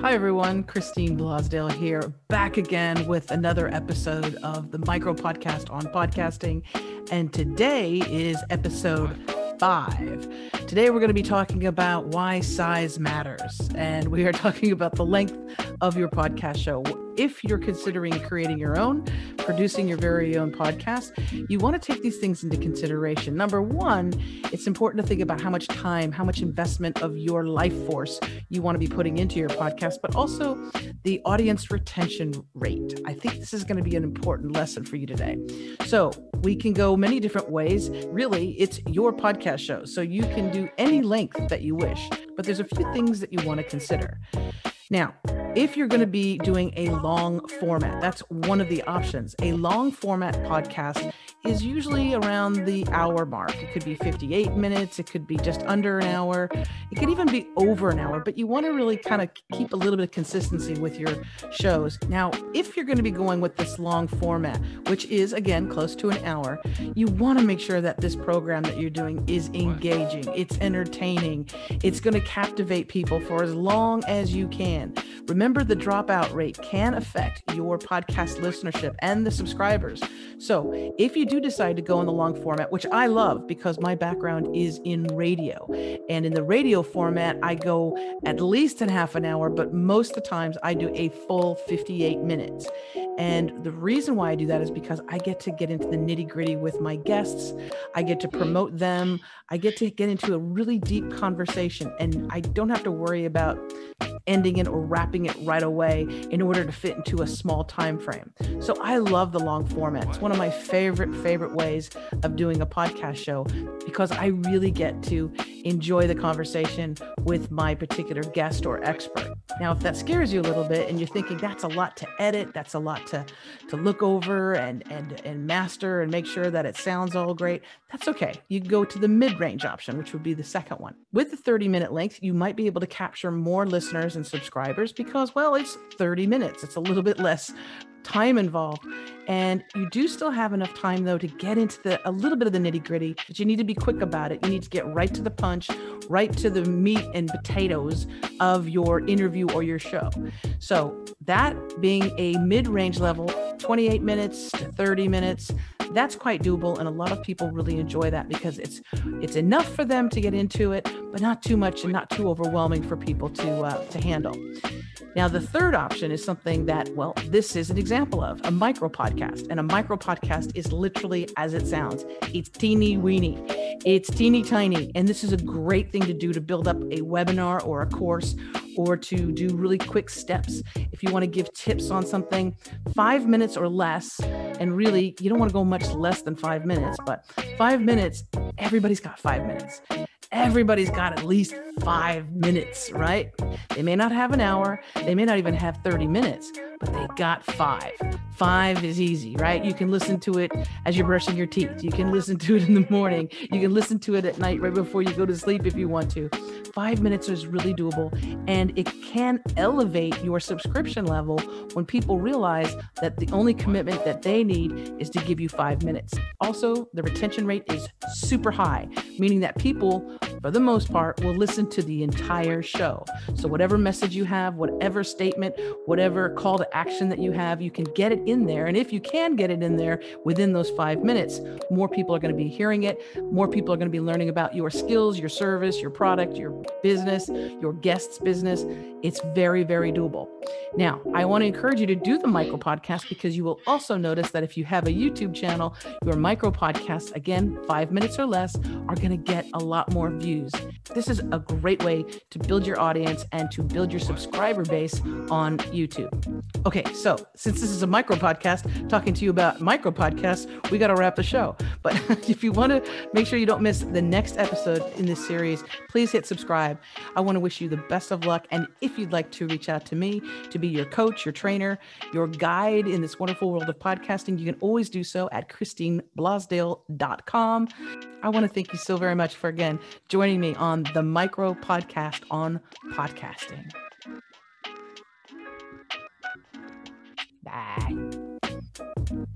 Hi, everyone. Christine Blosdale here, back again with another episode of the Micro Podcast on Podcasting. And today is episode five. Today, we're going to be talking about why size matters. And we are talking about the length of your podcast show. If you're considering creating your own, producing your very own podcast, you want to take these things into consideration. Number one, it's important to think about how much time, how much investment of your life force you want to be putting into your podcast, but also the audience retention rate. I think this is going to be an important lesson for you today. So, we can go many different ways. Really, it's your podcast show. So, you can do any length that you wish, but there's a few things that you want to consider. Now, if you're going to be doing a long format, that's one of the options. A long format podcast is usually around the hour mark. It could be 58 minutes, it could be just under an hour, it could even be over an hour, but you want to really kind of keep a little bit of consistency with your shows. Now, if you're going to be going with this long format, which is again close to an hour, you want to make sure that this program that you're doing is engaging, it's entertaining, it's going to captivate people for as long as you can. Remember, the dropout rate can affect your podcast listenership and the subscribers. So, if you do decide to go in the long format, which I love because my background is in radio, and in the radio format, I go at least in half an hour, but most of the times I do a full 58 minutes. And the reason why I do that is because I get to get into the nitty gritty with my guests. I get to promote them. I get to get into a really deep conversation, and I don't have to worry about ending it or wrapping it right away in order to fit into a small time frame. So I love the long format. It's one of my favorite favorite ways of doing a podcast show because I really get to enjoy the conversation with my particular guest or expert. Now, if that scares you a little bit and you're thinking that's a lot to edit, that's a lot to to look over and and and master and make sure that it sounds all great, that's okay. You go to the mid-range option, which would be the second one. With the 30-minute length, you might be able to capture more listeners and subscribers because well, it's 30 minutes. It's a little bit less time involved and you do still have enough time though to get into the a little bit of the nitty gritty but you need to be quick about it. You need to get right to the punch right to the meat and potatoes of your interview or your show. So that being a mid-range level 28 minutes to 30 minutes that's quite doable and a lot of people really enjoy that because it's it's enough for them to get into it but not too much and not too overwhelming for people to uh, to handle now, the third option is something that, well, this is an example of a micro podcast. And a micro podcast is literally as it sounds it's teeny weeny, it's teeny tiny. And this is a great thing to do to build up a webinar or a course or to do really quick steps. If you want to give tips on something, five minutes or less, and really, you don't want to go much less than five minutes, but five minutes, everybody's got five minutes everybody's got at least five minutes, right? They may not have an hour, they may not even have 30 minutes, but they got five. Five is easy, right? You can listen to it as you're brushing your teeth. You can listen to it in the morning. You can listen to it at night right before you go to sleep if you want to. Five minutes is really doable, and it can elevate your subscription level when people realize that the only commitment that they need is to give you five minutes. Also, the retention rate is super high, meaning that people, for the most part, will listen to the entire show. So, whatever message you have, whatever statement, whatever call to action that you have, you can get it in there. And if you can get it in there within those five minutes, more people are going to be hearing it. More people are going to be learning about your skills, your service, your product, your business, your guest's business. It's very, very doable. Now, I want to encourage you to do the micro podcast because you will also notice that if you have a YouTube channel, your micro podcasts, again, five minutes or less, are going to get a lot more views. This is a great way to build your audience and to build your subscriber base on YouTube. Okay, so since this is a micro podcast talking to you about micro podcasts, we got to wrap the show. But if you want to make sure you don't miss the next episode in this series, please hit subscribe. I want to wish you the best of luck. And if you'd like to reach out to me to be your coach, your trainer, your guide in this wonderful world of podcasting, you can always do so at christineblosdale.com. I want to thank you so very much for again joining me on the Micro Podcast on podcasting. Bye.